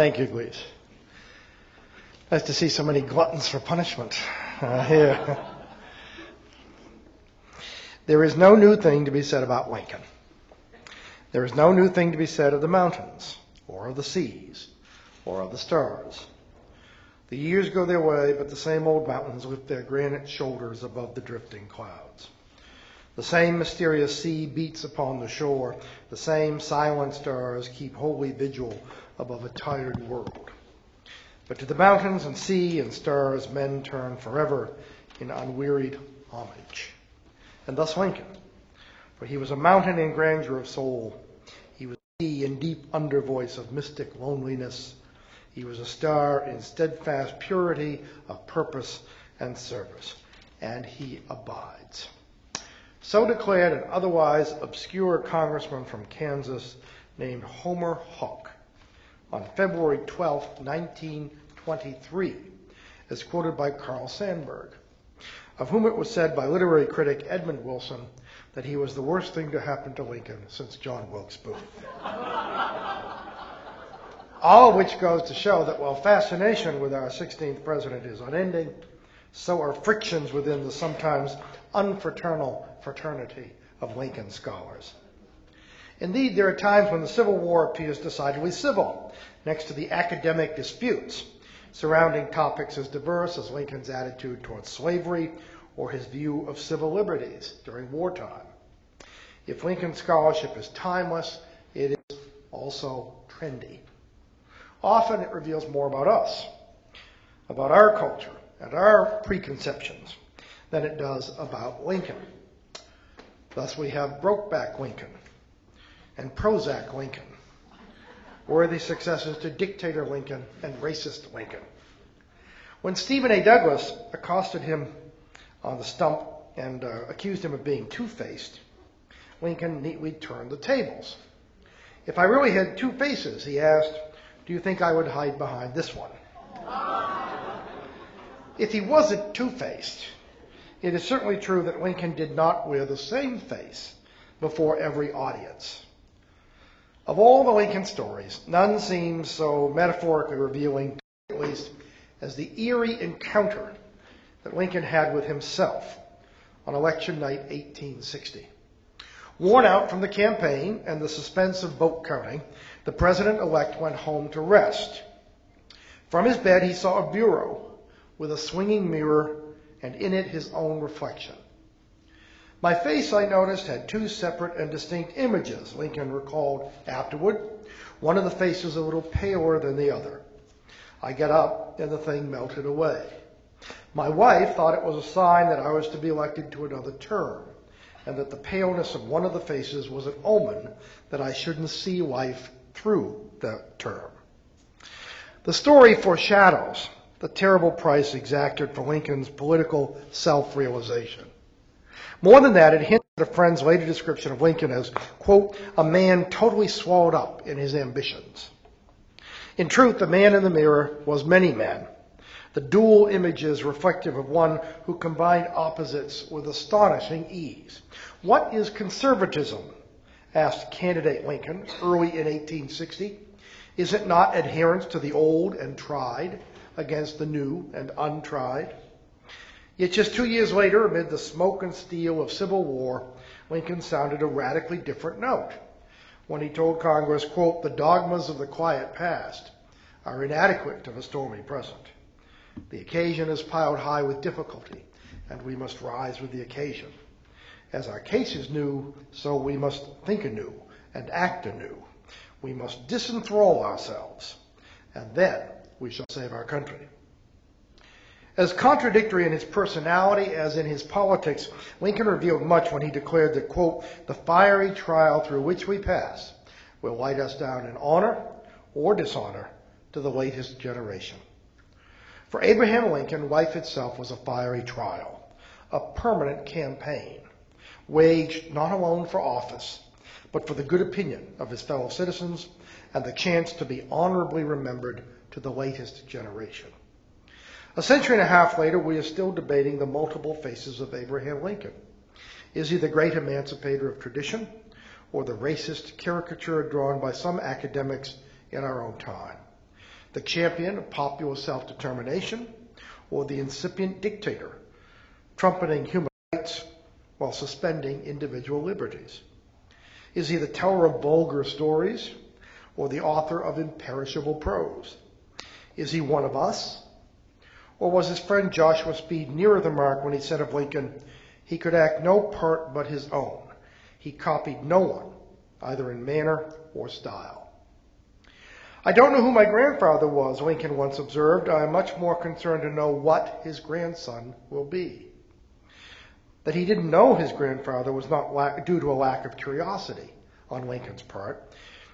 Thank you, Glees. Nice to see so many gluttons for punishment uh, here. there is no new thing to be said about Lincoln. There is no new thing to be said of the mountains, or of the seas, or of the stars. The years go their way, but the same old mountains with their granite shoulders above the drifting clouds. The same mysterious sea beats upon the shore. The same silent stars keep holy vigil above a tired world. But to the mountains and sea and stars men turn forever in unwearied homage. And thus Lincoln, for he was a mountain in grandeur of soul. He was a sea in deep undervoice of mystic loneliness. He was a star in steadfast purity of purpose and service. And he abides. So declared an otherwise obscure congressman from Kansas named Homer Hoch on February 12, 1923, as quoted by Carl Sandburg, of whom it was said by literary critic Edmund Wilson that he was the worst thing to happen to Lincoln since John Wilkes Booth. All of which goes to show that while fascination with our 16th president is unending, so are frictions within the sometimes unfraternal fraternity of Lincoln scholars. Indeed, there are times when the Civil War appears decidedly civil, next to the academic disputes surrounding topics as diverse as Lincoln's attitude towards slavery or his view of civil liberties during wartime. If Lincoln scholarship is timeless, it is also trendy. Often it reveals more about us, about our culture, and our preconceptions than it does about Lincoln. Thus, we have Brokeback Lincoln and Prozac Lincoln, worthy successors to Dictator Lincoln and Racist Lincoln. When Stephen A. Douglas accosted him on the stump and uh, accused him of being two faced, Lincoln neatly turned the tables. If I really had two faces, he asked, do you think I would hide behind this one? If he wasn't two faced, it is certainly true that Lincoln did not wear the same face before every audience. Of all the Lincoln stories, none seems so metaphorically revealing, at least, as the eerie encounter that Lincoln had with himself on election night 1860. Worn out from the campaign and the suspense of vote counting, the president elect went home to rest. From his bed, he saw a bureau with a swinging mirror and in it his own reflection. My face, I noticed, had two separate and distinct images, Lincoln recalled afterward. One of the faces a little paler than the other. I got up and the thing melted away. My wife thought it was a sign that I was to be elected to another term, and that the paleness of one of the faces was an omen that I shouldn't see life through the term. The story foreshadows the terrible price exacted for Lincoln's political self-realization. More than that, it hints at a friend's later description of Lincoln as, quote, a man totally swallowed up in his ambitions. In truth, the man in the mirror was many men. The dual images reflective of one who combined opposites with astonishing ease. What is conservatism? asked candidate Lincoln early in 1860. Is it not adherence to the old and tried? against the new and untried. Yet just two years later, amid the smoke and steel of civil war, Lincoln sounded a radically different note when he told Congress, quote, the dogmas of the quiet past are inadequate to the stormy present. The occasion is piled high with difficulty, and we must rise with the occasion. As our case is new, so we must think anew and act anew. We must disenthrall ourselves, and then we shall save our country. As contradictory in his personality as in his politics, Lincoln revealed much when he declared that, quote, the fiery trial through which we pass will light us down in honor or dishonor to the latest generation. For Abraham Lincoln, life itself was a fiery trial, a permanent campaign, waged not alone for office, but for the good opinion of his fellow citizens and the chance to be honorably remembered to the latest generation. A century and a half later, we are still debating the multiple faces of Abraham Lincoln. Is he the great emancipator of tradition or the racist caricature drawn by some academics in our own time? the champion of popular self determination, or the incipient dictator, trumpeting human rights while suspending individual liberties? Is he the teller of vulgar stories or the author of imperishable prose? Is he one of us? Or was his friend Joshua Speed nearer the mark when he said of Lincoln, he could act no part but his own? He copied no one, either in manner or style. I don't know who my grandfather was, Lincoln once observed. I am much more concerned to know what his grandson will be. That he didn't know his grandfather was not due to a lack of curiosity on Lincoln's part.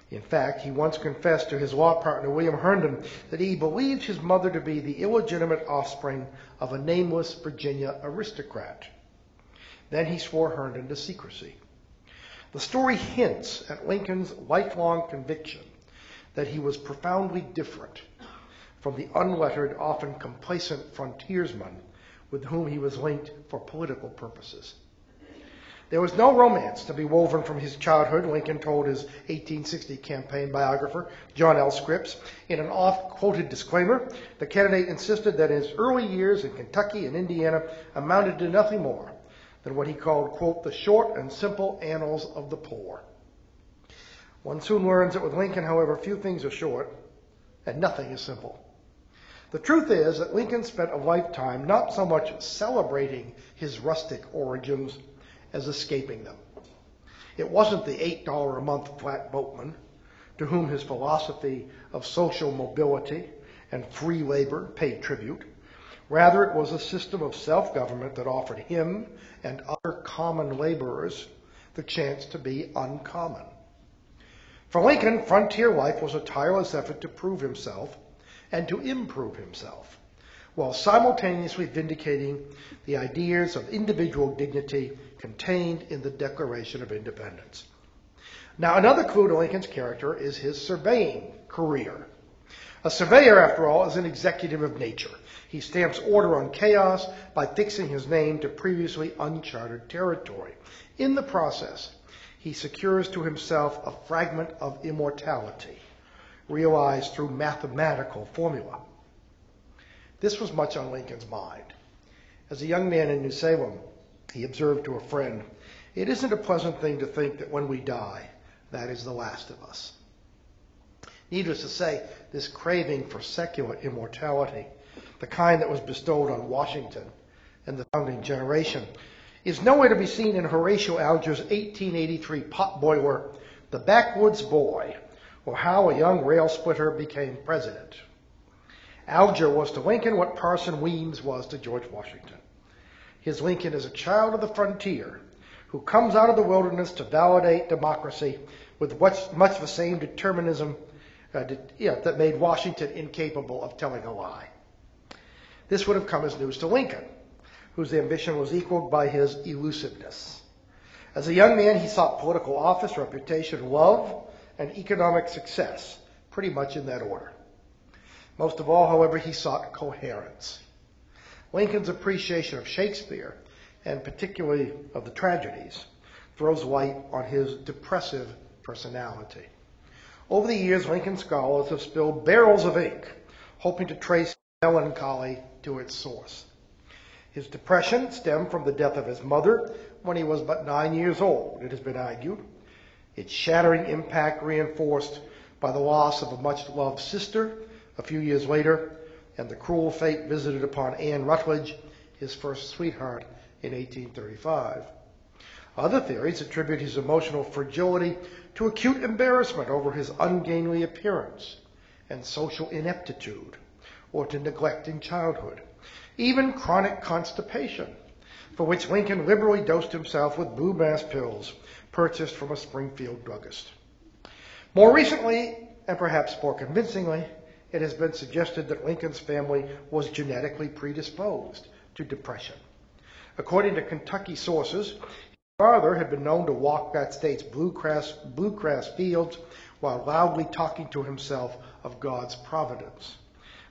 In fact, he once confessed to his law partner, William Herndon, that he believed his mother to be the illegitimate offspring of a nameless Virginia aristocrat. Then he swore Herndon to secrecy. The story hints at Lincoln's lifelong conviction that he was profoundly different from the unlettered, often complacent frontiersman with whom he was linked for political purposes. There was no romance to be woven from his childhood, Lincoln told his 1860 campaign biographer, John L. Scripps. In an oft quoted disclaimer, the candidate insisted that his early years in Kentucky and Indiana amounted to nothing more than what he called, quote, the short and simple annals of the poor. One soon learns that with Lincoln, however, few things are short and nothing is simple. The truth is that Lincoln spent a lifetime not so much celebrating his rustic origins as escaping them. It wasn't the $8 a month flat boatman to whom his philosophy of social mobility and free labor paid tribute. Rather, it was a system of self government that offered him and other common laborers the chance to be uncommon. For Lincoln, frontier life was a tireless effort to prove himself and to improve himself, while simultaneously vindicating the ideas of individual dignity contained in the Declaration of Independence. Now, another clue to Lincoln's character is his surveying career. A surveyor, after all, is an executive of nature. He stamps order on chaos by fixing his name to previously uncharted territory. In the process, he secures to himself a fragment of immortality, realized through mathematical formula. This was much on Lincoln's mind. As a young man in New Salem, he observed to a friend, It isn't a pleasant thing to think that when we die, that is the last of us. Needless to say, this craving for secular immortality, the kind that was bestowed on Washington and the founding generation, is nowhere to be seen in Horatio Alger's 1883 potboiler, The Backwoods Boy, or How a Young Rail Splitter Became President. Alger was to Lincoln what Parson Weems was to George Washington. His Lincoln is a child of the frontier who comes out of the wilderness to validate democracy with much the same determinism uh, yeah, that made Washington incapable of telling a lie. This would have come as news to Lincoln, whose ambition was equaled by his elusiveness. As a young man, he sought political office, reputation, love, and economic success, pretty much in that order. Most of all, however, he sought coherence. Lincoln's appreciation of Shakespeare, and particularly of the tragedies, throws light on his depressive personality. Over the years, Lincoln scholars have spilled barrels of ink, hoping to trace melancholy to its source. His depression stemmed from the death of his mother when he was but nine years old, it has been argued. Its shattering impact reinforced by the loss of a much loved sister a few years later and the cruel fate visited upon Anne Rutledge, his first sweetheart, in 1835. Other theories attribute his emotional fragility to acute embarrassment over his ungainly appearance and social ineptitude, or to neglect in childhood, even chronic constipation, for which Lincoln liberally dosed himself with blue mass pills purchased from a Springfield druggist. More recently, and perhaps more convincingly, it has been suggested that Lincoln's family was genetically predisposed to depression. According to Kentucky sources, his father had been known to walk that state's bluegrass, bluegrass fields while loudly talking to himself of God's providence,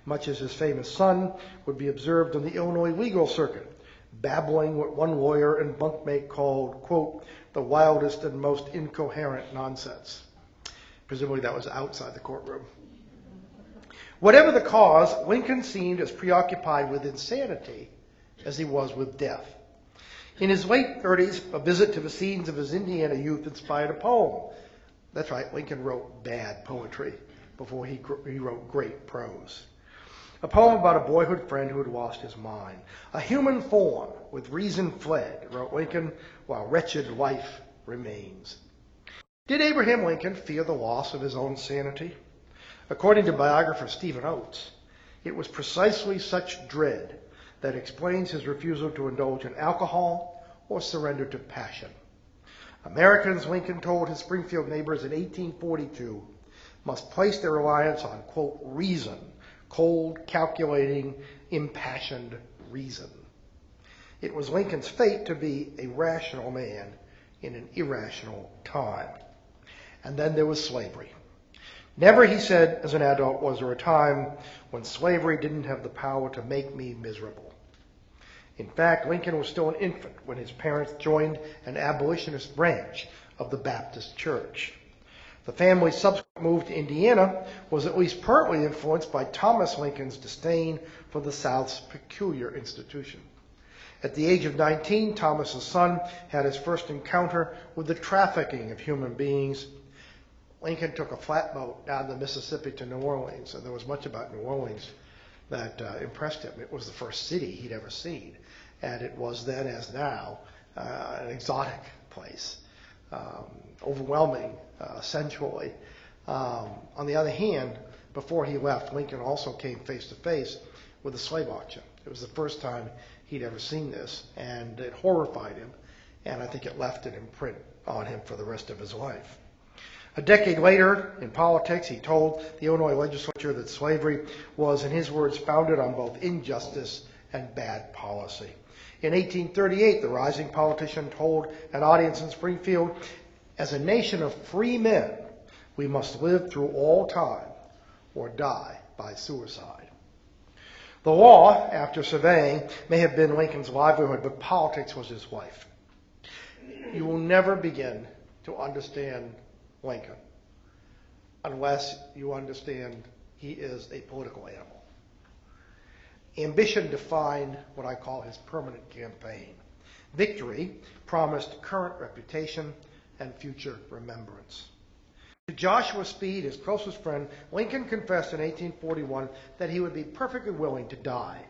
much as his famous son would be observed on the Illinois legal circuit, babbling what one lawyer and bunkmate called, quote, the wildest and most incoherent nonsense. Presumably that was outside the courtroom. Whatever the cause, Lincoln seemed as preoccupied with insanity as he was with death. In his late 30s, a visit to the scenes of his Indiana youth inspired a poem. That's right, Lincoln wrote bad poetry before he, he wrote great prose. A poem about a boyhood friend who had lost his mind. A human form with reason fled, wrote Lincoln, while wretched life remains. Did Abraham Lincoln fear the loss of his own sanity? According to biographer Stephen Oates, it was precisely such dread that explains his refusal to indulge in alcohol or surrender to passion. Americans, Lincoln told his Springfield neighbors in 1842, must place their reliance on, quote, reason, cold, calculating, impassioned reason. It was Lincoln's fate to be a rational man in an irrational time. And then there was slavery. Never, he said, as an adult, was there a time when slavery didn't have the power to make me miserable. In fact, Lincoln was still an infant when his parents joined an abolitionist branch of the Baptist Church. The family's subsequent move to Indiana was at least partly influenced by Thomas Lincoln's disdain for the South's peculiar institution. At the age of 19, Thomas's son had his first encounter with the trafficking of human beings Lincoln took a flatboat down the Mississippi to New Orleans, and there was much about New Orleans that uh, impressed him. It was the first city he'd ever seen, and it was then, as now, uh, an exotic place, um, overwhelming uh, sensually. Um, on the other hand, before he left, Lincoln also came face to face with a slave auction. It was the first time he'd ever seen this, and it horrified him, and I think it left an imprint on him for the rest of his life. A decade later, in politics, he told the Illinois legislature that slavery was, in his words, founded on both injustice and bad policy. In 1838, the rising politician told an audience in Springfield, as a nation of free men, we must live through all time or die by suicide. The law, after surveying, may have been Lincoln's livelihood, but politics was his life. You will never begin to understand Lincoln unless you understand he is a political animal. Ambition defined what I call his permanent campaign. Victory promised current reputation and future remembrance. To Joshua Speed, his closest friend, Lincoln confessed in 1841 that he would be perfectly willing to die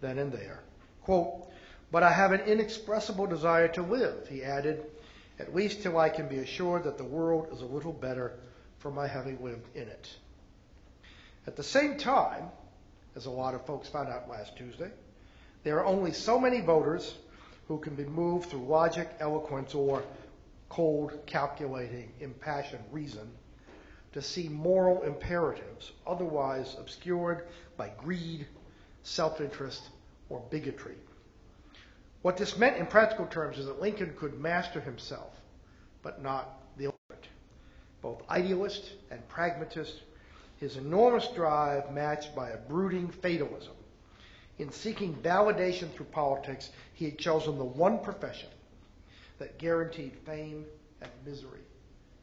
then and there. Quote, but I have an inexpressible desire to live, he added, at least till I can be assured that the world is a little better for my having lived in it. At the same time, as a lot of folks found out last Tuesday, there are only so many voters who can be moved through logic, eloquence, or cold, calculating, impassioned reason to see moral imperatives otherwise obscured by greed, self interest, or bigotry. What this meant in practical terms is that Lincoln could master himself, but not the element. Both idealist and pragmatist, his enormous drive matched by a brooding fatalism. In seeking validation through politics, he had chosen the one profession that guaranteed fame and misery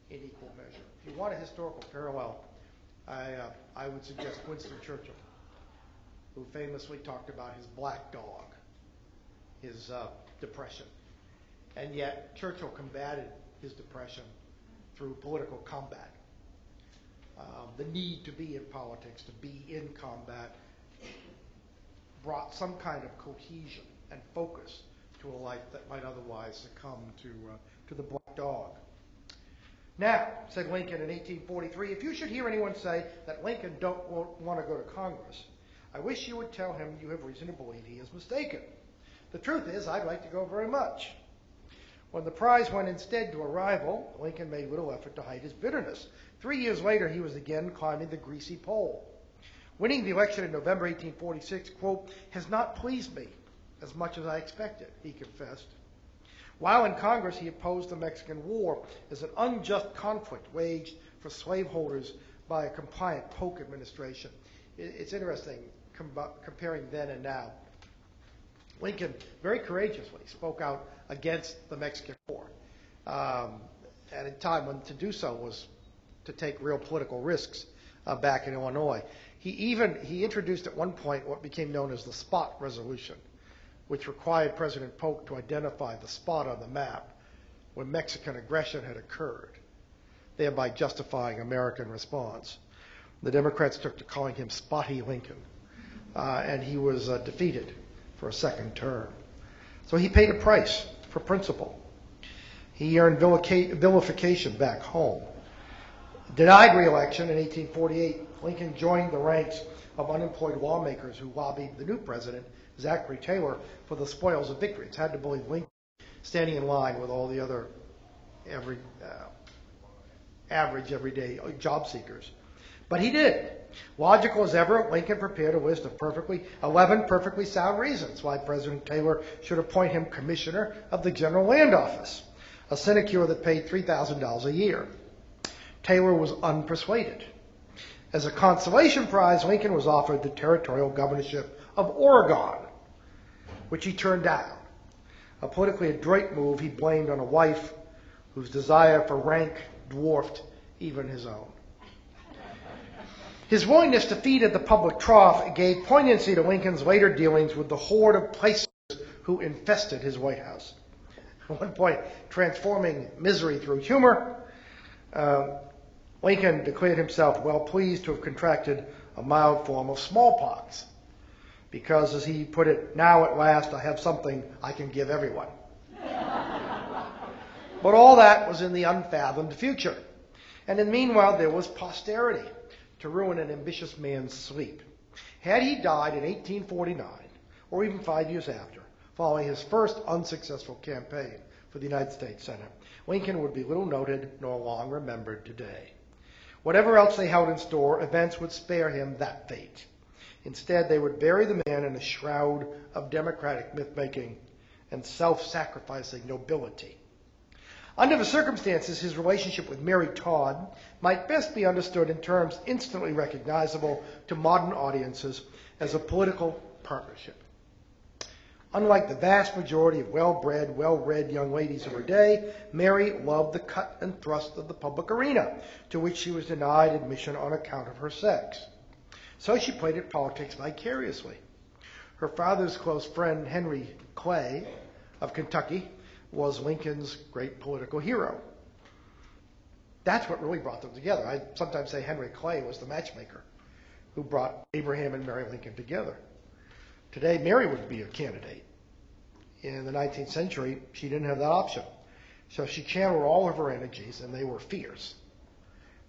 in equal measure. If you want a historical parallel, I, uh, I would suggest Winston Churchill, who famously talked about his black dog his uh, depression. And yet, Churchill combated his depression through political combat. Um, the need to be in politics, to be in combat, brought some kind of cohesion and focus to a life that might otherwise succumb to, uh, to the black dog. Now, said Lincoln in 1843, if you should hear anyone say that Lincoln don't want to go to Congress, I wish you would tell him you have reason to believe he is mistaken. The truth is, I'd like to go very much. When the prize went instead to a rival, Lincoln made little effort to hide his bitterness. Three years later, he was again climbing the greasy pole. Winning the election in November 1846, quote, has not pleased me as much as I expected, he confessed. While in Congress, he opposed the Mexican War as an unjust conflict waged for slaveholders by a compliant Polk administration. It's interesting comparing then and now. Lincoln very courageously spoke out against the Mexican War um, at a time when to do so was to take real political risks uh, back in Illinois. He even he introduced at one point what became known as the spot resolution, which required President Polk to identify the spot on the map where Mexican aggression had occurred, thereby justifying American response. The Democrats took to calling him Spotty Lincoln, uh, and he was uh, defeated for a second term. So he paid a price for principle. He earned vilification back home. Denied reelection in 1848, Lincoln joined the ranks of unemployed lawmakers who lobbied the new president, Zachary Taylor, for the spoils of victory. It's hard to believe Lincoln standing in line with all the other every uh, average everyday job seekers. But he did. Logical as ever, Lincoln prepared a list of perfectly 11 perfectly sound reasons why President Taylor should appoint him commissioner of the General Land Office, a sinecure that paid $3,000 a year. Taylor was unpersuaded. As a consolation prize, Lincoln was offered the territorial governorship of Oregon, which he turned down. A politically adroit move he blamed on a wife whose desire for rank dwarfed even his own. His willingness to feed at the public trough gave poignancy to Lincoln's later dealings with the horde of placers who infested his White House. At one point, transforming misery through humor, uh, Lincoln declared himself well pleased to have contracted a mild form of smallpox, because, as he put it, now at last I have something I can give everyone. but all that was in the unfathomed future. And in meanwhile, there was posterity to ruin an ambitious man's sleep. Had he died in 1849, or even five years after, following his first unsuccessful campaign for the United States Senate, Lincoln would be little noted nor long remembered today. Whatever else they held in store, events would spare him that fate. Instead, they would bury the man in a shroud of democratic myth making and self sacrificing nobility. Under the circumstances, his relationship with Mary Todd might best be understood in terms instantly recognizable to modern audiences as a political partnership. Unlike the vast majority of well-bred, well-read young ladies of her day, Mary loved the cut and thrust of the public arena, to which she was denied admission on account of her sex. So she played at politics vicariously. Her father's close friend, Henry Clay of Kentucky, was Lincoln's great political hero. That's what really brought them together. I sometimes say Henry Clay was the matchmaker who brought Abraham and Mary Lincoln together. Today, Mary would be a candidate. In the 19th century, she didn't have that option. So she channeled all of her energies, and they were fierce,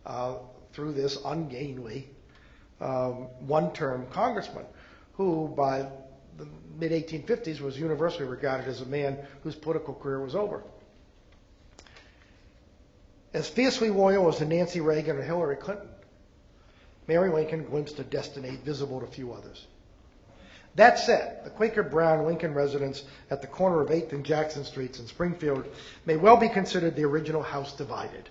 uh, through this ungainly um, one term congressman who, by mid 1850s, was universally regarded as a man whose political career was over. As fiercely loyal as to Nancy Reagan or Hillary Clinton, Mary Lincoln glimpsed a destiny visible to few others. That said, the Quaker Brown Lincoln residence at the corner of 8th and Jackson Streets in Springfield may well be considered the original house divided.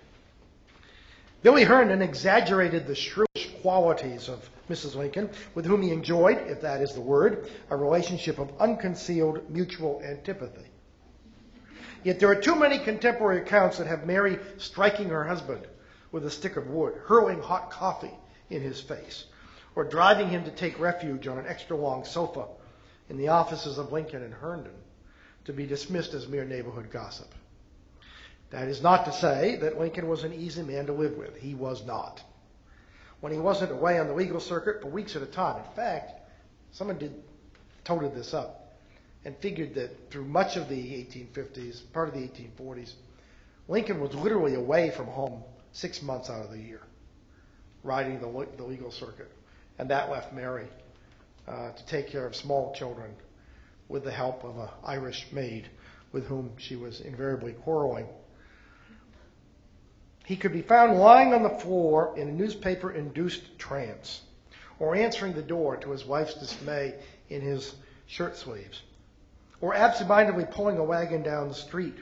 Billy Herndon exaggerated the shrewish qualities of Mrs. Lincoln, with whom he enjoyed, if that is the word, a relationship of unconcealed mutual antipathy. Yet there are too many contemporary accounts that have Mary striking her husband with a stick of wood, hurling hot coffee in his face, or driving him to take refuge on an extra long sofa in the offices of Lincoln and Herndon to be dismissed as mere neighborhood gossip. That is not to say that Lincoln was an easy man to live with. He was not. When he wasn't away on the legal circuit for weeks at a time. In fact, someone did toted this up and figured that through much of the 1850s, part of the 1840s, Lincoln was literally away from home six months out of the year, riding the, the legal circuit and that left Mary uh, to take care of small children with the help of an Irish maid with whom she was invariably quarreling. He could be found lying on the floor in a newspaper induced trance, or answering the door to his wife's dismay in his shirt sleeves, or absentmindedly pulling a wagon down the street,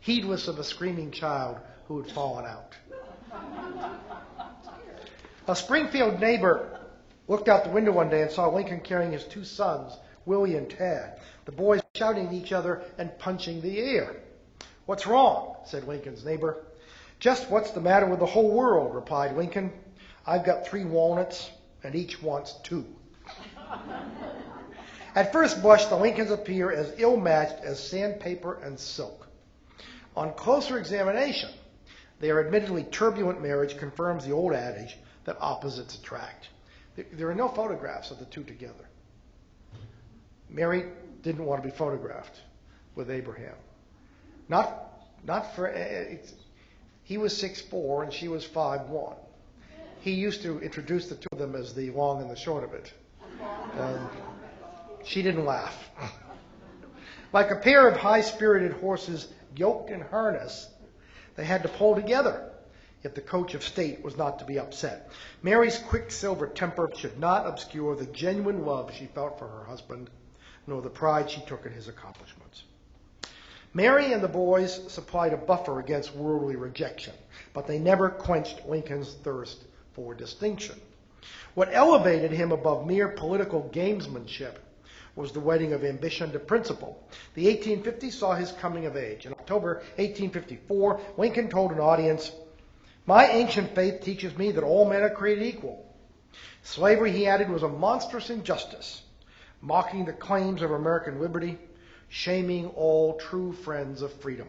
heedless of a screaming child who had fallen out. A Springfield neighbor looked out the window one day and saw Lincoln carrying his two sons, Willie and Tad. The boys shouting at each other and punching the air. What's wrong? said Lincoln's neighbor. Just what's the matter with the whole world, replied Lincoln. I've got three walnuts, and each wants two. At first blush, the Lincolns appear as ill matched as sandpaper and silk. On closer examination, their admittedly turbulent marriage confirms the old adage that opposites attract. There are no photographs of the two together. Mary didn't want to be photographed with Abraham. Not, not for, eh, he was 6'4 and she was 5'1. He used to introduce the two of them as the long and the short of it. Um, she didn't laugh. like a pair of high spirited horses yoked in harness, they had to pull together if the coach of state was not to be upset. Mary's quicksilver temper should not obscure the genuine love she felt for her husband, nor the pride she took in his accomplishments. Mary and the boys supplied a buffer against worldly rejection, but they never quenched Lincoln's thirst for distinction. What elevated him above mere political gamesmanship was the wedding of ambition to principle. The 1850s saw his coming of age. In October 1854, Lincoln told an audience, My ancient faith teaches me that all men are created equal. Slavery, he added, was a monstrous injustice, mocking the claims of American liberty, shaming all true friends of freedom.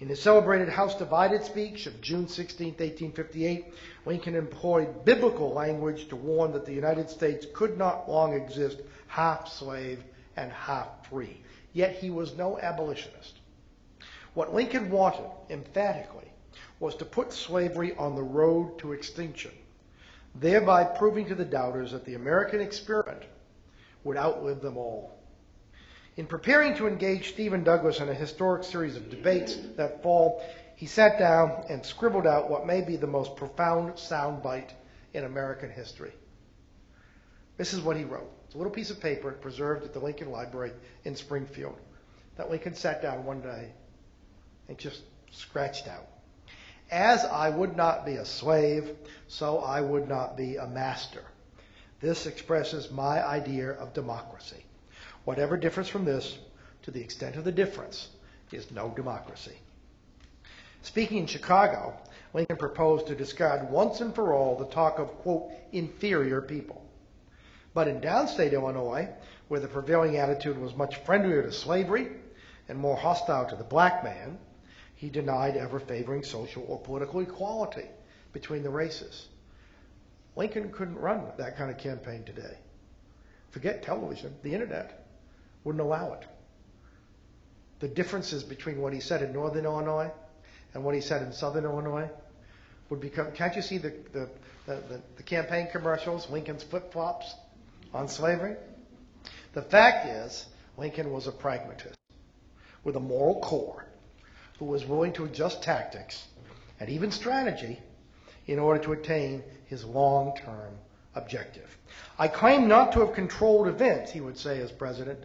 In his celebrated House Divided speech of June 16, 1858, Lincoln employed biblical language to warn that the United States could not long exist half slave and half free. Yet he was no abolitionist. What Lincoln wanted, emphatically, was to put slavery on the road to extinction, thereby proving to the doubters that the American experiment would outlive them all. In preparing to engage Stephen Douglas in a historic series of debates that fall, he sat down and scribbled out what may be the most profound soundbite in American history. This is what he wrote. It's a little piece of paper preserved at the Lincoln Library in Springfield that Lincoln sat down one day and just scratched out. As I would not be a slave, so I would not be a master. This expresses my idea of democracy. Whatever differs from this, to the extent of the difference, is no democracy. Speaking in Chicago, Lincoln proposed to discard once and for all the talk of, quote, inferior people. But in downstate Illinois, where the prevailing attitude was much friendlier to slavery and more hostile to the black man, he denied ever favoring social or political equality between the races. Lincoln couldn't run that kind of campaign today. Forget television, the internet wouldn't allow it. The differences between what he said in northern Illinois and what he said in southern Illinois would become. Can't you see the, the, the, the campaign commercials, Lincoln's flip flops on slavery? The fact is, Lincoln was a pragmatist with a moral core who was willing to adjust tactics and even strategy in order to attain his long term objective. I claim not to have controlled events, he would say as president,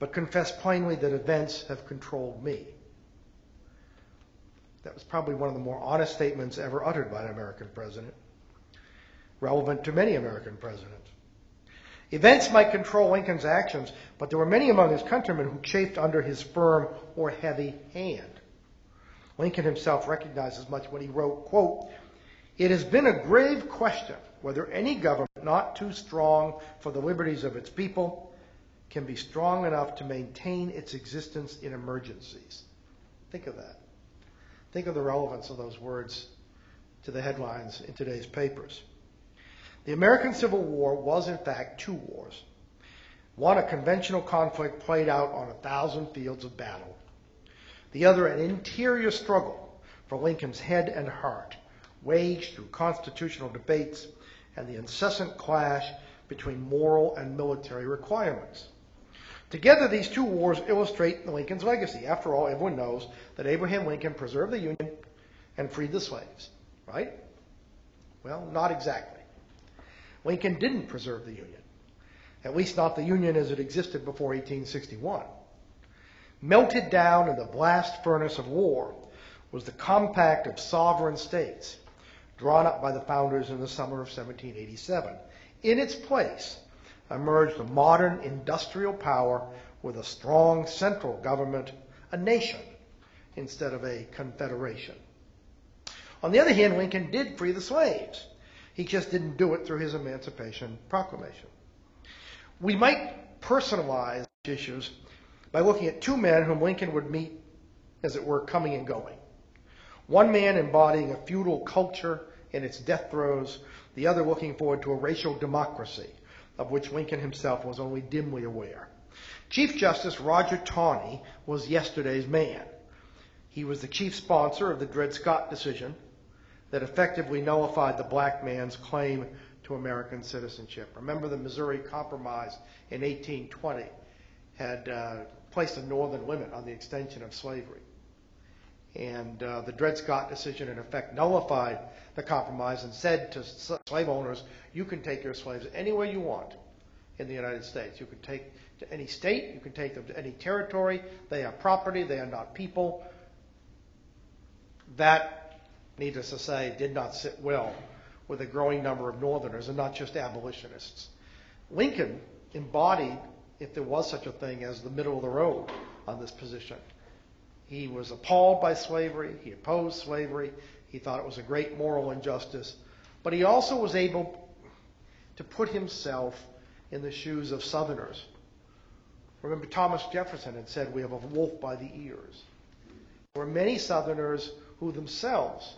but confess plainly that events have controlled me. That was probably one of the more honest statements ever uttered by an American president, relevant to many American presidents. Events might control Lincoln's actions, but there were many among his countrymen who chafed under his firm or heavy hand. Lincoln himself recognized as much when he wrote, quote, It has been a grave question whether any government not too strong for the liberties of its people can be strong enough to maintain its existence in emergencies. Think of that. Think of the relevance of those words to the headlines in today's papers. The American Civil War was, in fact, two wars. One, a conventional conflict played out on a thousand fields of battle. The other, an interior struggle for Lincoln's head and heart, waged through constitutional debates and the incessant clash between moral and military requirements. Together, these two wars illustrate Lincoln's legacy. After all, everyone knows that Abraham Lincoln preserved the Union and freed the slaves, right? Well, not exactly. Lincoln didn't preserve the Union, at least not the Union as it existed before 1861. Melted down in the blast furnace of war was the compact of sovereign states drawn up by the founders in the summer of 1787. In its place, emerged a modern industrial power with a strong central government, a nation instead of a confederation. On the other hand, Lincoln did free the slaves. He just didn't do it through his Emancipation Proclamation. We might personalize issues by looking at two men whom Lincoln would meet, as it were, coming and going. One man embodying a feudal culture in its death throes, the other looking forward to a racial democracy, of which Lincoln himself was only dimly aware. Chief Justice Roger Taney was yesterday's man. He was the chief sponsor of the Dred Scott decision that effectively nullified the black man's claim to American citizenship. Remember the Missouri Compromise in 1820 had uh, placed a northern limit on the extension of slavery. And uh, the Dred Scott decision, in effect, nullified the compromise and said to slave owners, you can take your slaves anywhere you want in the United States. You can take to any state, you can take them to any territory. They are property, they are not people. That, needless to say, did not sit well with a growing number of Northerners and not just abolitionists. Lincoln embodied, if there was such a thing as the middle of the road on this position. He was appalled by slavery. He opposed slavery. He thought it was a great moral injustice. But he also was able to put himself in the shoes of Southerners. Remember, Thomas Jefferson had said, We have a wolf by the ears. There were many Southerners who themselves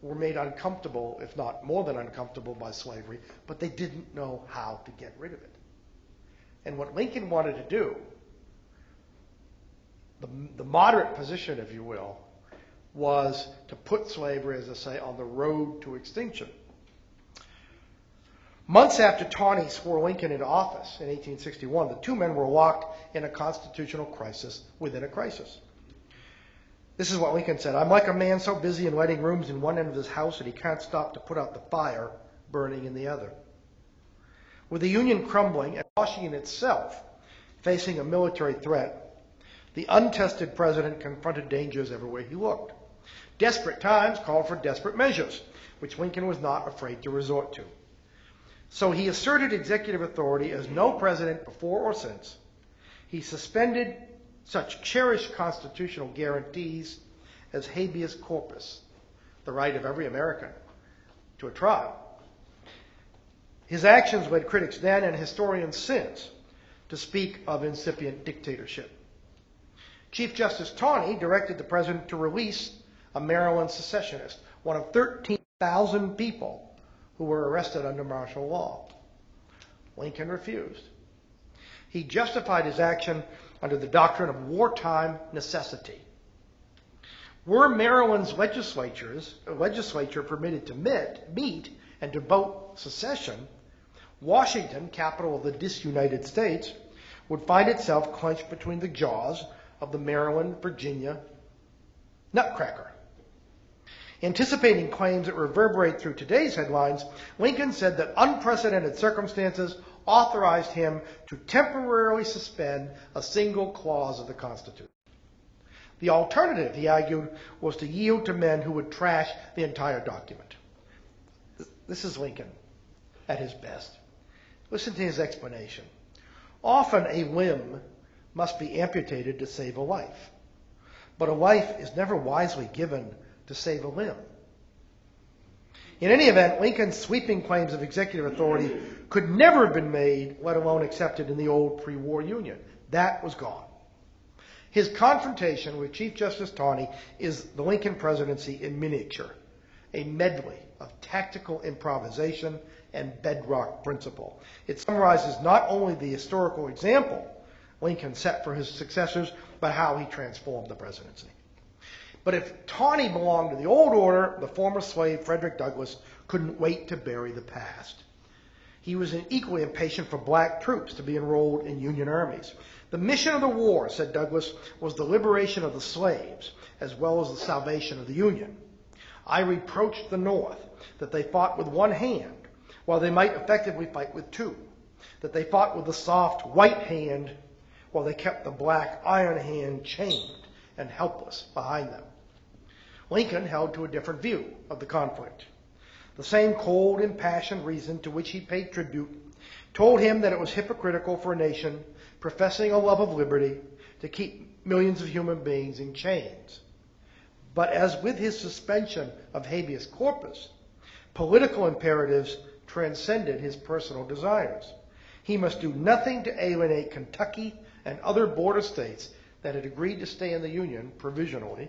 were made uncomfortable, if not more than uncomfortable, by slavery, but they didn't know how to get rid of it. And what Lincoln wanted to do the, the moderate position, if you will, was to put slavery, as I say, on the road to extinction. Months after Taney swore Lincoln into office in 1861, the two men were locked in a constitutional crisis within a crisis. This is what Lincoln said I'm like a man so busy in lighting rooms in one end of his house that he can't stop to put out the fire burning in the other. With the Union crumbling and Washington itself facing a military threat, the untested president confronted dangers everywhere he looked. Desperate times called for desperate measures, which Lincoln was not afraid to resort to. So he asserted executive authority as no president before or since. He suspended such cherished constitutional guarantees as habeas corpus, the right of every American to a trial. His actions led critics then and historians since to speak of incipient dictatorship. Chief Justice Taney directed the president to release a Maryland secessionist, one of 13,000 people who were arrested under martial law. Lincoln refused. He justified his action under the doctrine of wartime necessity. Were Maryland's legislatures, legislature permitted to meet, meet and to vote secession, Washington, capital of the disunited states, would find itself clenched between the jaws of the Maryland, Virginia nutcracker. Anticipating claims that reverberate through today's headlines, Lincoln said that unprecedented circumstances authorized him to temporarily suspend a single clause of the Constitution. The alternative, he argued, was to yield to men who would trash the entire document. This is Lincoln at his best. Listen to his explanation. Often a limb must be amputated to save a life. But a life is never wisely given to save a limb. In any event, Lincoln's sweeping claims of executive authority could never have been made, let alone accepted in the old pre war Union. That was gone. His confrontation with Chief Justice Taney is the Lincoln presidency in miniature, a medley of tactical improvisation and bedrock principle. It summarizes not only the historical example Lincoln set for his successors, but how he transformed the presidency. But if Taney belonged to the old order, the former slave Frederick Douglass couldn't wait to bury the past. He was equally impatient for black troops to be enrolled in Union armies. The mission of the war, said Douglass, was the liberation of the slaves as well as the salvation of the Union. I reproached the North that they fought with one hand while they might effectively fight with two, that they fought with the soft white hand while they kept the black iron hand chained and helpless behind them. Lincoln held to a different view of the conflict. The same cold, impassioned reason to which he paid tribute told him that it was hypocritical for a nation professing a love of liberty to keep millions of human beings in chains. But as with his suspension of habeas corpus, political imperatives transcended his personal desires. He must do nothing to alienate Kentucky and other border states that had agreed to stay in the Union provisionally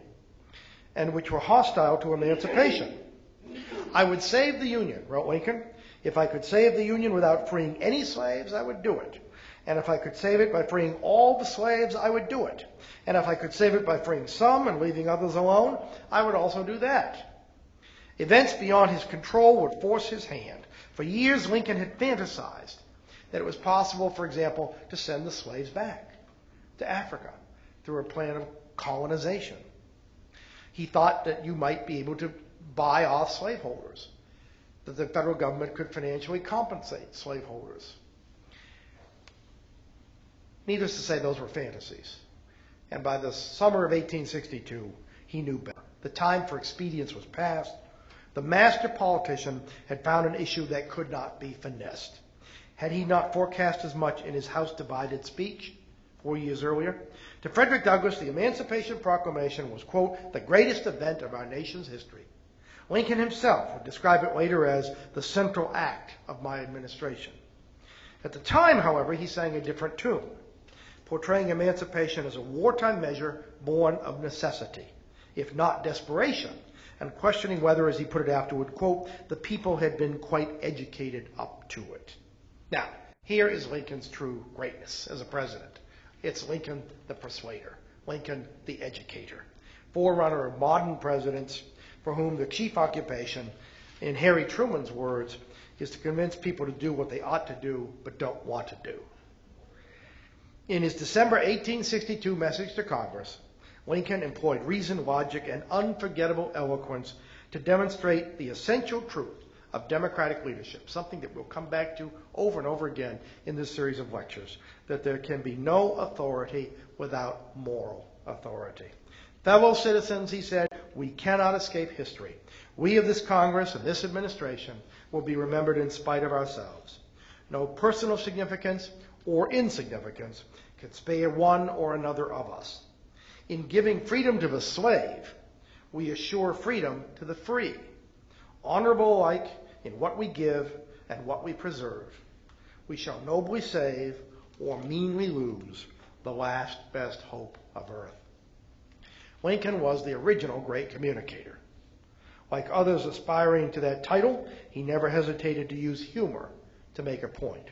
and which were hostile to emancipation. I would save the Union, wrote Lincoln. If I could save the Union without freeing any slaves, I would do it. And if I could save it by freeing all the slaves, I would do it. And if I could save it by freeing some and leaving others alone, I would also do that. Events beyond his control would force his hand. For years, Lincoln had fantasized that it was possible, for example, to send the slaves back to Africa through a plan of colonization. He thought that you might be able to buy off slaveholders, that the federal government could financially compensate slaveholders. Needless to say, those were fantasies. And by the summer of 1862, he knew better. The time for expedience was past. The master politician had found an issue that could not be finessed. Had he not forecast as much in his House divided speech four years earlier? To Frederick Douglass, the Emancipation Proclamation was, quote, the greatest event of our nation's history. Lincoln himself would describe it later as the central act of my administration. At the time, however, he sang a different tune, portraying emancipation as a wartime measure born of necessity, if not desperation, and questioning whether, as he put it afterward, quote, the people had been quite educated up to it. Now, here is Lincoln's true greatness as a president. It's Lincoln the persuader, Lincoln the educator, forerunner of modern presidents for whom the chief occupation, in Harry Truman's words, is to convince people to do what they ought to do but don't want to do. In his December 1862 message to Congress, Lincoln employed reason, logic, and unforgettable eloquence to demonstrate the essential truth of democratic leadership, something that we'll come back to over and over again in this series of lectures, that there can be no authority without moral authority. Fellow citizens, he said, we cannot escape history. We of this Congress and this administration will be remembered in spite of ourselves. No personal significance or insignificance can spare one or another of us. In giving freedom to the slave, we assure freedom to the free, honorable alike in what we give and what we preserve. We shall nobly save or meanly lose the last best hope of earth. Lincoln was the original great communicator. Like others aspiring to that title, he never hesitated to use humor to make a point.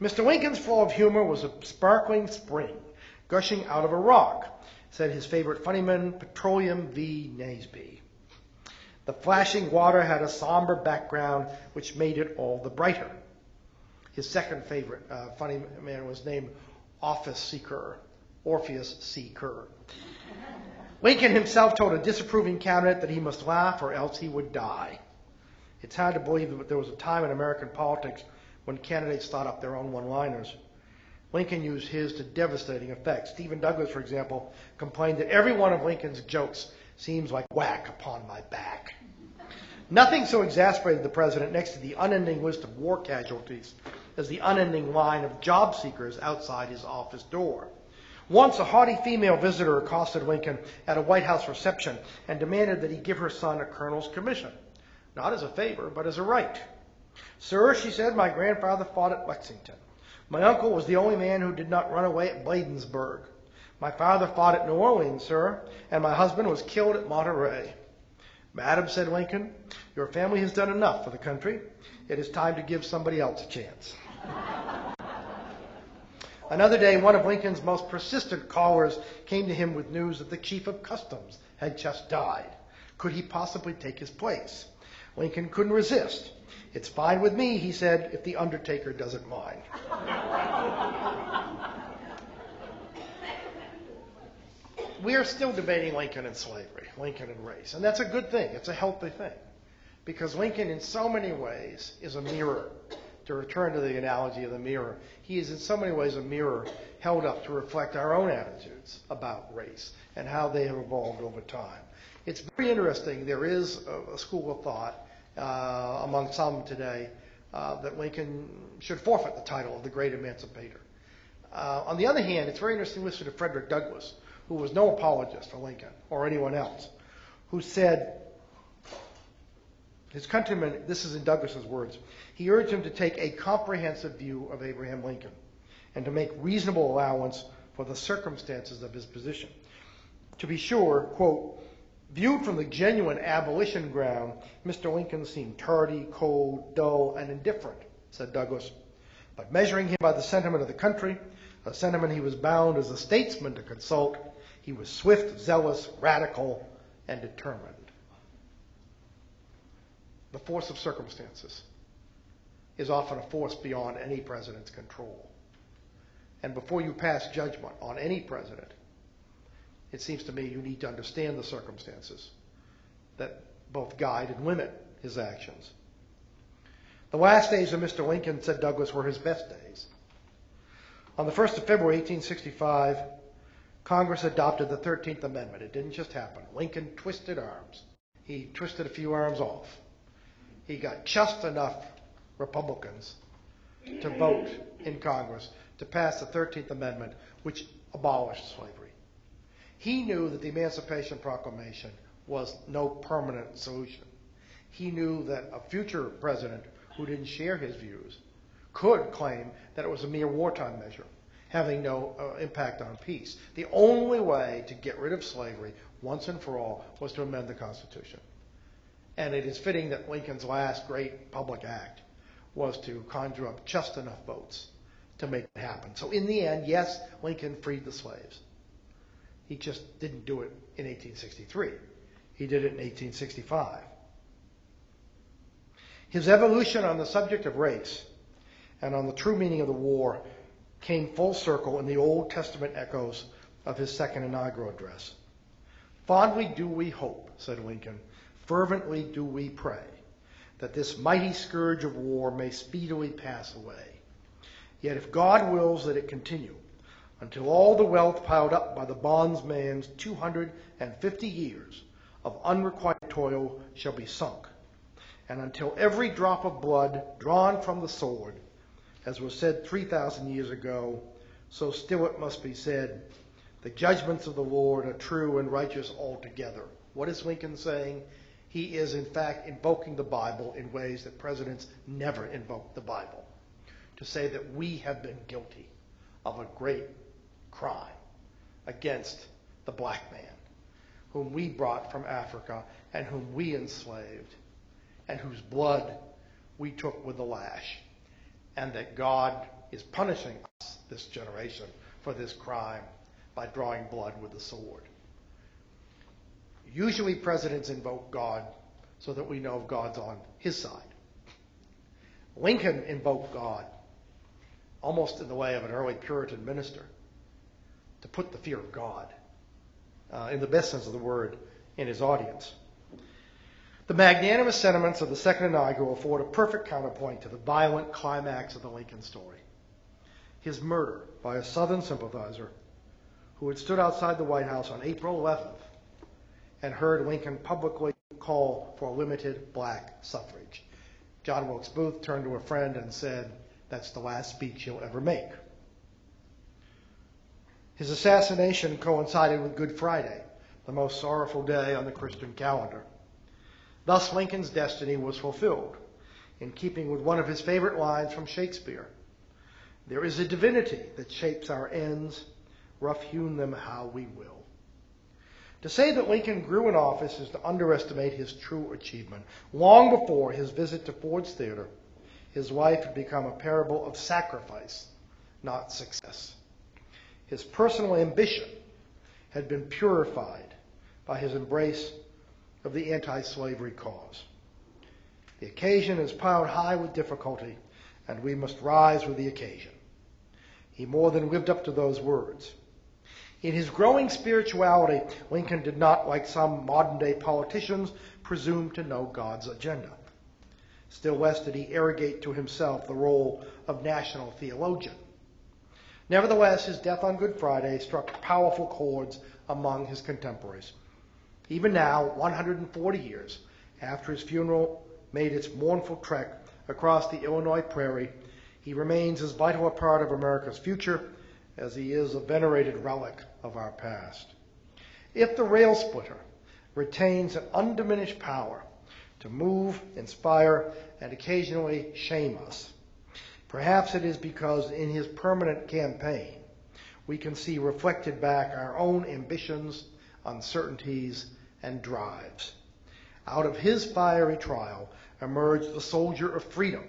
Mr. Lincoln's flow of humor was a sparkling spring gushing out of a rock, said his favorite funnyman, Petroleum V. Nasby. The flashing water had a somber background which made it all the brighter. His second favorite uh, funny man was named Office Seeker, Orpheus C. Kerr. Lincoln himself told a disapproving cabinet that he must laugh or else he would die. It's hard to believe that there was a time in American politics when candidates thought up their own one-liners. Lincoln used his to devastating effect. Stephen Douglas, for example, complained that every one of Lincoln's jokes seems like whack upon my back. Nothing so exasperated the president next to the unending list of war casualties as the unending line of job seekers outside his office door. Once a haughty female visitor accosted Lincoln at a White House reception and demanded that he give her son a colonel's commission, not as a favor, but as a right. Sir, she said, my grandfather fought at Lexington. My uncle was the only man who did not run away at Bladensburg. My father fought at New Orleans, sir, and my husband was killed at Monterey. Madam, said Lincoln, your family has done enough for the country. It is time to give somebody else a chance. Another day, one of Lincoln's most persistent callers came to him with news that the chief of customs had just died. Could he possibly take his place? Lincoln couldn't resist. It's fine with me, he said, if the undertaker doesn't mind. we are still debating Lincoln and slavery, Lincoln and race, and that's a good thing. It's a healthy thing. Because Lincoln, in so many ways, is a mirror to return to the analogy of the mirror, he is in so many ways a mirror held up to reflect our own attitudes about race and how they have evolved over time. It's very interesting. There is a, a school of thought uh, among some today uh, that Lincoln should forfeit the title of the great emancipator. Uh, on the other hand, it's very interesting to listen to Frederick Douglass, who was no apologist for Lincoln or anyone else, who said, his countrymen, this is in Douglass's words, he urged him to take a comprehensive view of Abraham Lincoln and to make reasonable allowance for the circumstances of his position. To be sure, quote, viewed from the genuine abolition ground, Mr. Lincoln seemed tardy, cold, dull, and indifferent, said Douglas. But measuring him by the sentiment of the country, a sentiment he was bound as a statesman to consult, he was swift, zealous, radical, and determined. The force of circumstances is often a force beyond any president's control. And before you pass judgment on any president, it seems to me you need to understand the circumstances that both guide and limit his actions. The last days of Mr. Lincoln, said Douglass, were his best days. On the 1st of February, 1865, Congress adopted the 13th Amendment. It didn't just happen. Lincoln twisted arms. He twisted a few arms off. He got just enough Republicans to vote in Congress to pass the 13th Amendment, which abolished slavery. He knew that the Emancipation Proclamation was no permanent solution. He knew that a future president who didn't share his views could claim that it was a mere wartime measure, having no uh, impact on peace. The only way to get rid of slavery once and for all was to amend the Constitution. And it is fitting that Lincoln's last great public act was to conjure up just enough votes to make it happen. So in the end, yes, Lincoln freed the slaves. He just didn't do it in 1863. He did it in 1865. His evolution on the subject of race and on the true meaning of the war came full circle in the Old Testament echoes of his second inaugural address. Fondly do we hope, said Lincoln, fervently do we pray, that this mighty scourge of war may speedily pass away. Yet if God wills that it continue, until all the wealth piled up by the bondsman's 250 years of unrequited toil shall be sunk, and until every drop of blood drawn from the sword, as was said 3,000 years ago, so still it must be said, the judgments of the Lord are true and righteous altogether. What is Lincoln saying? He is, in fact, invoking the Bible in ways that presidents never invoke the Bible. To say that we have been guilty of a great crime against the black man, whom we brought from Africa and whom we enslaved and whose blood we took with the lash, and that God is punishing us, this generation, for this crime by drawing blood with the sword. Usually, presidents invoke God so that we know God's on his side. Lincoln invoked God almost in the way of an early Puritan minister to put the fear of God, uh, in the best sense of the word, in his audience. The magnanimous sentiments of the second inaugural afford a perfect counterpoint to the violent climax of the Lincoln story. His murder by a Southern sympathizer who had stood outside the White House on April 11th and heard Lincoln publicly call for limited black suffrage. John Wilkes Booth turned to a friend and said, That's the last speech you'll ever make. His assassination coincided with Good Friday, the most sorrowful day on the Christian calendar. Thus, Lincoln's destiny was fulfilled, in keeping with one of his favorite lines from Shakespeare There is a divinity that shapes our ends, rough hewn them how we will. To say that Lincoln grew in office is to underestimate his true achievement. Long before his visit to Ford's Theater, his life had become a parable of sacrifice, not success. His personal ambition had been purified by his embrace of the anti slavery cause. The occasion is piled high with difficulty, and we must rise with the occasion. He more than lived up to those words. In his growing spirituality, Lincoln did not, like some modern day politicians, presume to know God's agenda. Still less did he arrogate to himself the role of national theologian. Nevertheless, his death on Good Friday struck powerful chords among his contemporaries. Even now, 140 years after his funeral made its mournful trek across the Illinois prairie, he remains as vital a part of America's future as he is a venerated relic of our past. If the rail splitter retains an undiminished power to move, inspire, and occasionally shame us. Perhaps it is because in his permanent campaign, we can see reflected back our own ambitions, uncertainties, and drives. Out of his fiery trial emerged the soldier of freedom,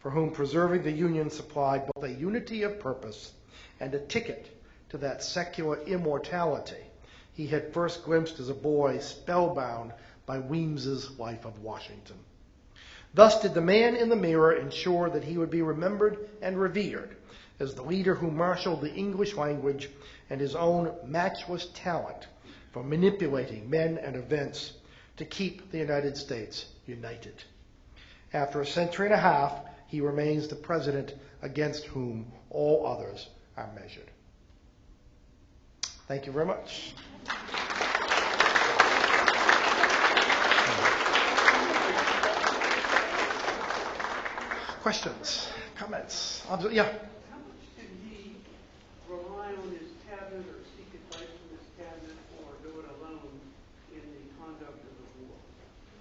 for whom preserving the Union supplied both a unity of purpose and a ticket to that secular immortality he had first glimpsed as a boy, spellbound by Weems's Life of Washington. Thus did the man in the mirror ensure that he would be remembered and revered as the leader who marshaled the English language and his own matchless talent for manipulating men and events to keep the United States united. After a century and a half, he remains the president against whom all others are measured. Thank you very much. Questions, comments? Yeah. How much did he rely on his cabinet or seek advice from his cabinet or do it alone in the conduct of the war?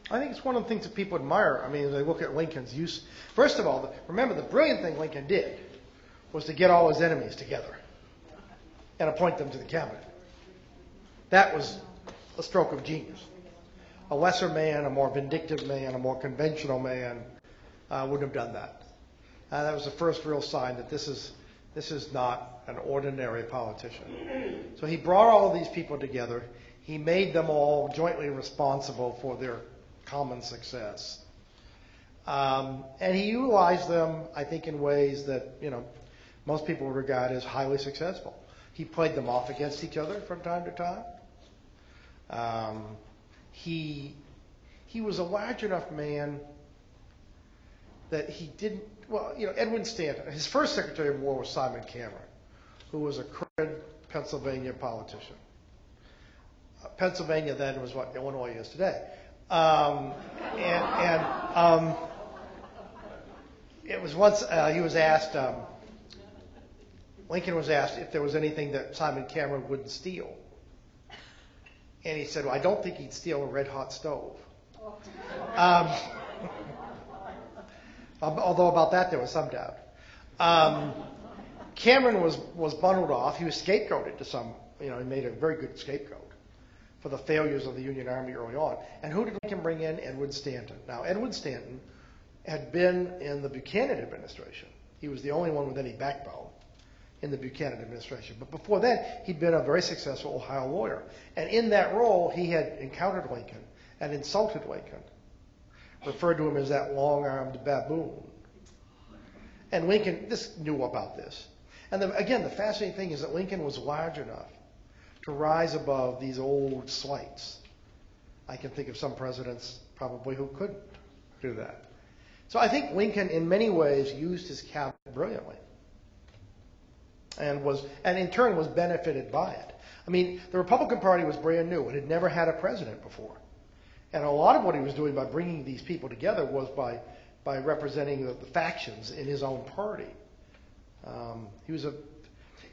I think it's one of the things that people admire. I mean, they look at Lincoln's use. First of all, remember the brilliant thing Lincoln did was to get all his enemies together and appoint them to the cabinet. That was a stroke of genius. A lesser man, a more vindictive man, a more conventional man uh, wouldn't have done that. Uh, that was the first real sign that this is this is not an ordinary politician. So he brought all these people together. He made them all jointly responsible for their common success. Um, and he utilized them, I think, in ways that you know most people regard as highly successful. He played them off against each other from time to time. Um, he he was a large enough man that he didn't. Well, you know, Edwin Stanton. His first Secretary of War was Simon Cameron, who was a crud Pennsylvania politician. Uh, Pennsylvania then was what Illinois is today, um, and, and um, it was once uh, he was asked. Um, Lincoln was asked if there was anything that Simon Cameron wouldn't steal. And he said, Well, I don't think he'd steal a red hot stove. Um, although about that there was some doubt. Um, Cameron was, was bundled off. He was scapegoated to some, you know, he made a very good scapegoat for the failures of the Union Army early on. And who did Lincoln bring in? Edwin Stanton. Now, Edwin Stanton had been in the Buchanan administration. He was the only one with any backbone in the Buchanan administration. But before that, he'd been a very successful Ohio lawyer. And in that role, he had encountered Lincoln and insulted Lincoln, referred to him as that long armed baboon. And Lincoln this knew about this. And the, again, the fascinating thing is that Lincoln was large enough to rise above these old slights. I can think of some presidents probably who couldn't do that. So I think Lincoln, in many ways, used his cabinet brilliantly and was and in turn was benefited by it. I mean, the Republican Party was brand new; it had never had a president before, and a lot of what he was doing by bringing these people together was by by representing the, the factions in his own party. Um, he was a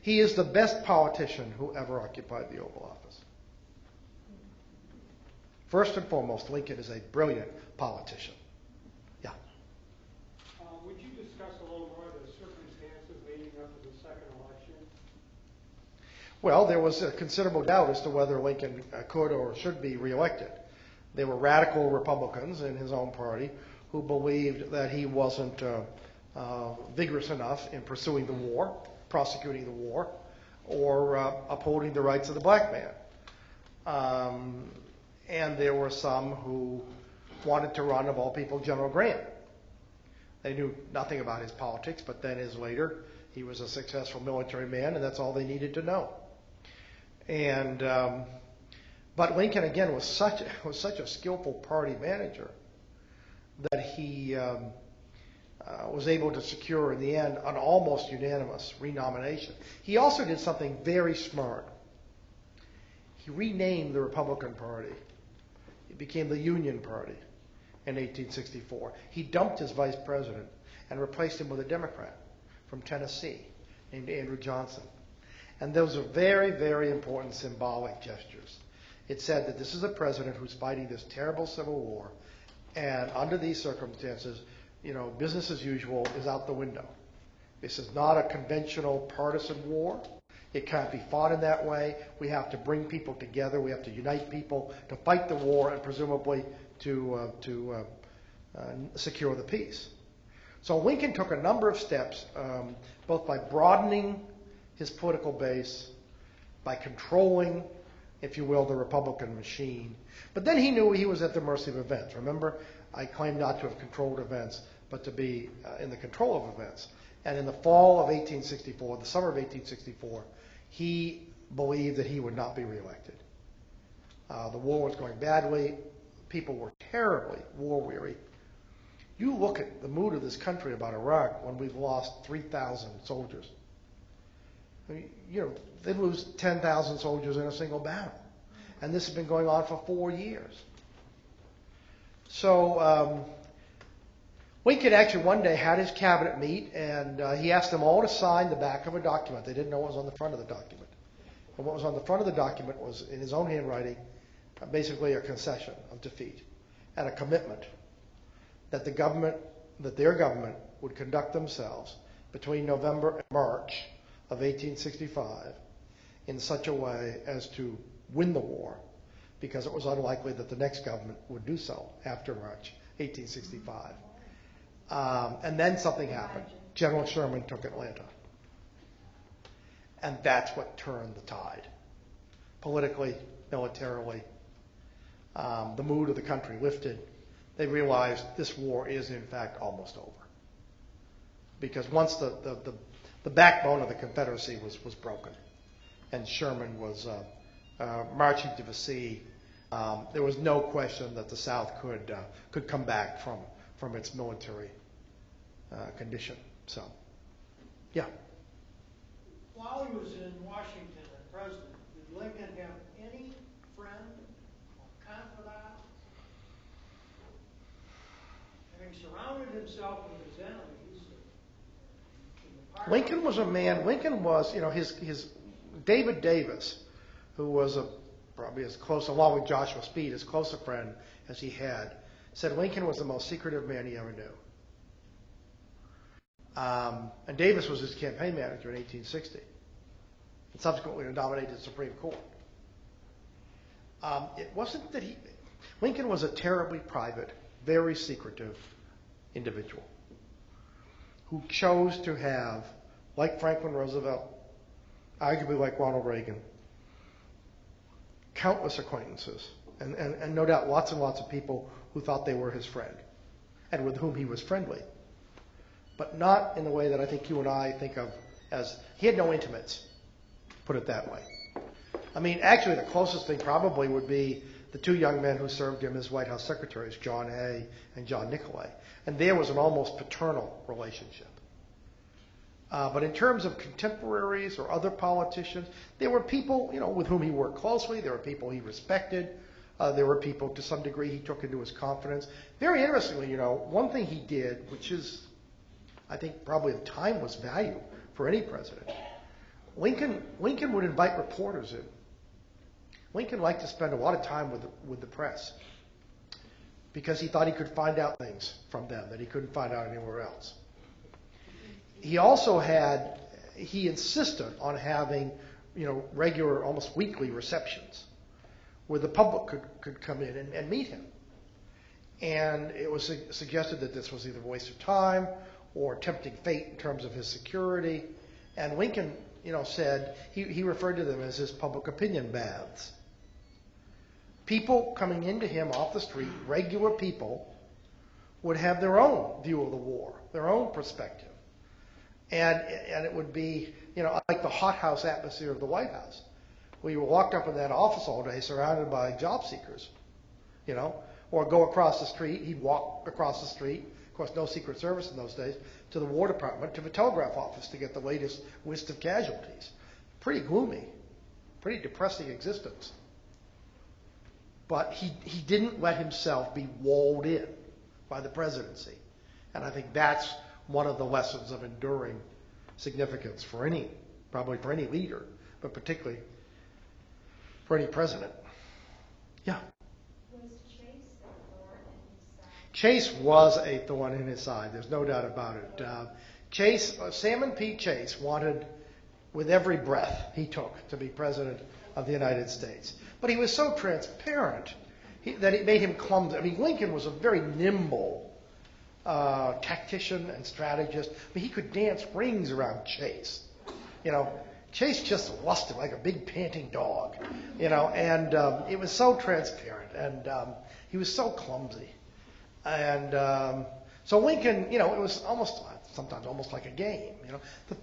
he is the best politician who ever occupied the Oval Office. First and foremost, Lincoln is a brilliant politician. Yeah. Uh, Would you discuss a little more the circumstances leading up to the second election? Well, there was a considerable doubt as to whether Lincoln uh, could or should be reelected. There were radical Republicans in his own party who believed that he wasn't uh, uh, vigorous enough in pursuing the war, prosecuting the war, or uh, upholding the rights of the black man. Um, and there were some who wanted to run, of all people, General Grant. They knew nothing about his politics, but then as later, he was a successful military man, and that's all they needed to know. And um, but Lincoln again was such was such a skillful party manager that he um, uh, was able to secure in the end an almost unanimous renomination. He also did something very smart. He renamed the Republican Party. It became the Union Party in 1864. He dumped his vice president and replaced him with a Democrat from Tennessee named Andrew Johnson. And those are very, very important symbolic gestures. It said that this is a president who's fighting this terrible civil war, and under these circumstances, you know, business as usual is out the window. This is not a conventional partisan war. It can't be fought in that way. We have to bring people together. We have to unite people to fight the war and presumably to, uh, to uh, uh, secure the peace. So Lincoln took a number of steps, um, both by broadening his political base, by controlling, if you will, the Republican machine. But then he knew he was at the mercy of events. Remember, I claim not to have controlled events, but to be uh, in the control of events. And in the fall of 1864, the summer of 1864, he believed that he would not be reelected. Uh, the war was going badly. People were terribly war weary. You look at the mood of this country about Iraq when we've lost 3,000 soldiers. I mean, you know, they lose 10,000 soldiers in a single battle. And this has been going on for four years. So um, Lincoln actually one day had his cabinet meet, and uh, he asked them all to sign the back of a document. They didn't know what was on the front of the document. And what was on the front of the document was, in his own handwriting, basically a concession of defeat and a commitment that the government, that their government would conduct themselves between November and March of 1865 in such a way as to win the war, because it was unlikely that the next government would do so after March 1865. Um, and then something happened. General Sherman took Atlanta. And that's what turned the tide. Politically, militarily, um, the mood of the country lifted. They realized this war is, in fact, almost over. Because once the, the, the, the backbone of the Confederacy was, was broken, and Sherman was uh, uh, marching to the sea, um, there was no question that the South could, uh, could come back from, from its military uh, condition. So, yeah. While he was in Washington as president, did Lincoln have any friend or confidant? Having surrounded himself with his enemies. in the party- Lincoln was a man. Lincoln was, you know, his his David Davis, who was a probably as close, along with Joshua Speed, as close a friend as he had, said Lincoln was the most secretive man he ever knew. Um, and Davis was his campaign manager in 1860, and subsequently nominated Supreme Court. Um, it wasn't that he. Lincoln was a terribly private, very secretive individual who chose to have, like Franklin Roosevelt, arguably like Ronald Reagan, countless acquaintances, and, no doubt lots and lots of people who thought they were his friend and with whom he was friendly. But not in the way that I think you and I think of as he had no intimates, put it that way. I mean, actually, the closest thing probably would be the two young men who served him as White House secretaries, John Hay and John Nicolay. And there was an almost paternal relationship. Uh, but in terms of contemporaries or other politicians, there were people, you know, with whom he worked closely. There were people he respected. Uh, there were people, to some degree, he took into his confidence. Very interestingly, you know, one thing he did, which is, I think, probably of was value for any president. Lincoln, Lincoln would invite reporters in. Lincoln liked to spend a lot of time with the, with the press because he thought he could find out things from them that he couldn't find out anywhere else. He also had, he insisted on having, you know, regular, almost weekly receptions where the public could, could come in and, and meet him. And it was su- suggested that this was either a waste of time or tempting fate in terms of his security. And Lincoln, you know, said he, he referred to them as his public opinion baths. People coming into him off the street, regular people, would have their own view of the war, their own perspective. And, and it would be, you know, like the hothouse atmosphere of the White House, you walked up in that office all day surrounded by job seekers, you know, or go across the street. He'd walk across the street, of course, no Secret Service in those days, to the War Department, to the telegraph office to get the latest list of casualties. Pretty gloomy, pretty depressing existence. But he, he didn't let himself be walled in by the presidency. And I think that's one of the lessons of enduring significance for any, probably for any leader, but particularly for any president. Yeah. Was Chase a thorn in his side? Chase was a thorn in his side. There's no doubt about it. Uh, Chase, uh, Salmon P. Chase wanted, with every breath he took, to be president of the United States. But he was so transparent he, that it made him clumsy. I mean, Lincoln was a very nimble uh, tactician and strategist. I mean, he could dance rings around Chase. You know, Chase just lusted like a big panting dog. You know, and um, it was so transparent, and um, he was so clumsy. And um, so Lincoln, you know, it was almost sometimes almost like a game. You know,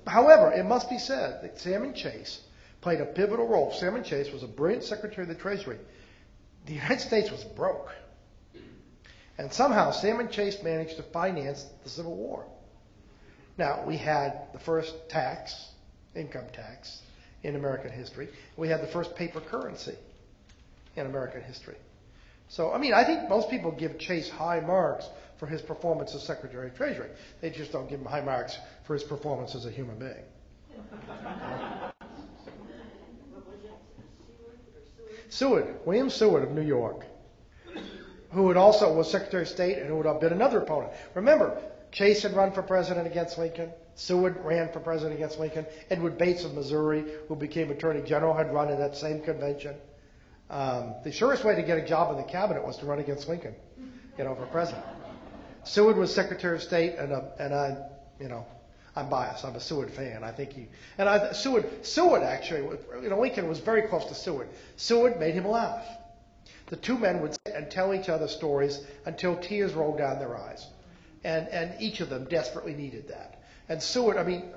however, it must be said that Salmon Chase played a pivotal role. Salmon Chase was a brilliant Secretary of the Treasury. The United States was broke, and somehow Salmon Chase managed to finance the Civil War. Now we had the first tax, income tax, in American history. We had the first paper currency in American history. So, I mean, I think most people give Chase high marks for his performance as Secretary of Treasury. They just don't give him high marks for his performance as a human being. Seward, William Seward of New York, who had also was Secretary of State and who would have been another opponent. Remember, Chase had run for president against Lincoln. Seward ran for president against Lincoln. Edward Bates of Missouri, who became Attorney General, had run in that same convention. Um, the surest way to get a job in the cabinet was to run against Lincoln, you know, for president. Seward was Secretary of State, and uh, and I, you know, I'm biased. I'm a Seward fan. I think he and I Seward Seward actually, you know, Lincoln was very close to Seward. Seward made him laugh. The two men would sit and tell each other stories until tears rolled down their eyes, and and each of them desperately needed that. And Seward, I mean,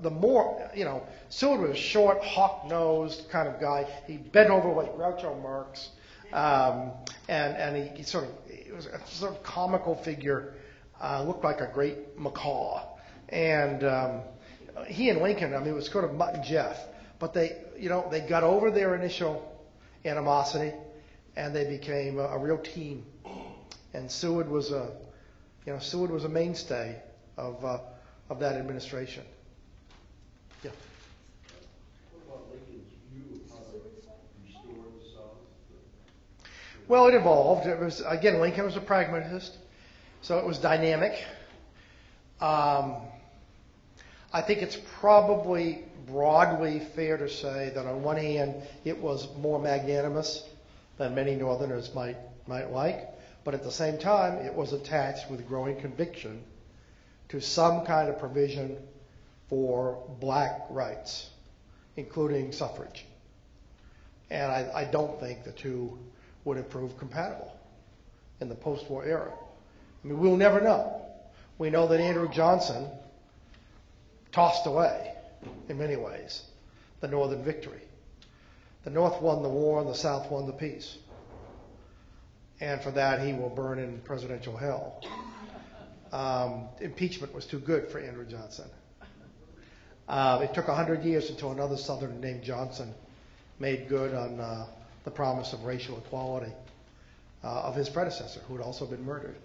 the more you know, Seward was a short, hawk-nosed kind of guy. He bent over like Groucho Marx, um, and and he, he sort of he was a sort of comical figure. Uh, looked like a great macaw, and um, he and Lincoln, I mean, it was sort of Mutt and Jeff, but they, you know, they got over their initial animosity, and they became a, a real team. And Seward was a, you know, Seward was a mainstay of uh, of that administration. Yeah. Well, it evolved. It was again, Lincoln was a pragmatist, so it was dynamic. Um, I think it's probably broadly fair to say that on one hand, it was more magnanimous than many Northerners might might like, but at the same time, it was attached with growing conviction to some kind of provision for black rights, including suffrage. And I, I don't think the two would have proved compatible in the post-war era. I mean, we'll never know. We know that Andrew Johnson tossed away, in many ways, the Northern victory. The North won the war and the South won the peace. And for that, he will burn in presidential hell. Um, impeachment was too good for Andrew Johnson. Uh, it took 100 years until another Southerner named Johnson made good on uh, the promise of racial equality uh, of his predecessor, who had also been murdered.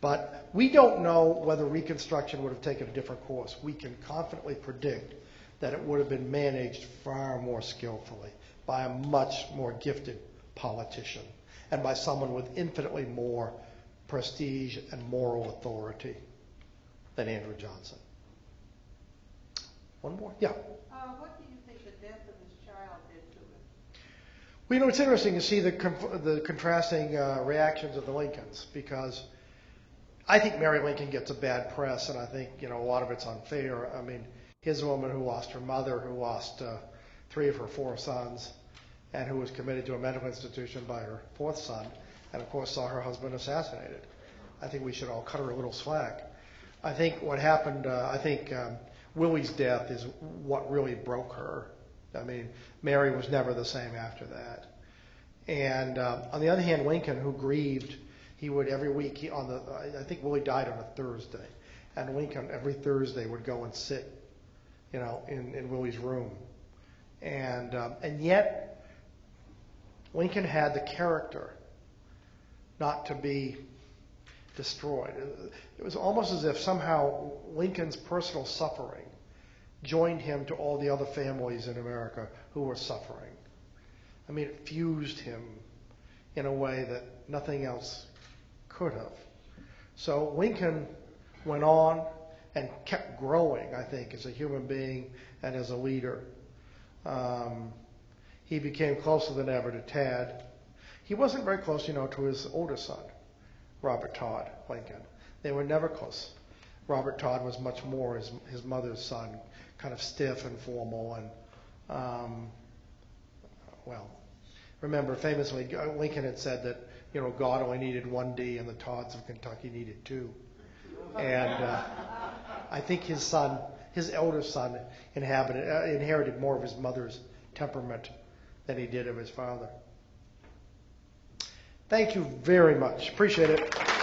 But we don't know whether Reconstruction would have taken a different course. We can confidently predict that it would have been managed far more skillfully by a much more gifted politician and by someone with infinitely more prestige and moral authority than Andrew Johnson. One more? Yeah. Uh, what do you think the death of his child did to him? Well, you know, it's interesting to see the, the contrasting uh, reactions of the Lincolns because I think Mary Lincoln gets a bad press, and I think, you know, a lot of it's unfair. I mean, a woman who lost her mother, who lost uh, three of her four sons, and who was committed to a mental institution by her fourth son, and of course saw her husband assassinated. I think we should all cut her a little slack. I think what happened, uh, I think um, Willie's death is what really broke her. I mean, Mary was never the same after that. And um, on the other hand, Lincoln, who grieved, he would every week, he, on the, I think Willie died on a Thursday, and Lincoln every Thursday would go and sit, you know, in, in Willie's room. And, um, and yet, Lincoln had the character not to be destroyed. It was almost as if somehow Lincoln's personal suffering joined him to all the other families in America who were suffering. I mean, it fused him in a way that nothing else could have. So Lincoln went on and kept growing, I think, as a human being and as a leader. Um, he became closer than ever to Tad. He wasn't very close, you know, to his older son, Robert Todd Lincoln. They were never close. Robert Todd was much more his, his mother's son, kind of stiff and formal and, um, well, remember famously Lincoln had said that, you know, God only needed one D and the Todds of Kentucky needed two. And uh, I think his son, his elder son, inhabited, uh, inherited more of his mother's temperament than he did of his father. Thank you very much. Appreciate it.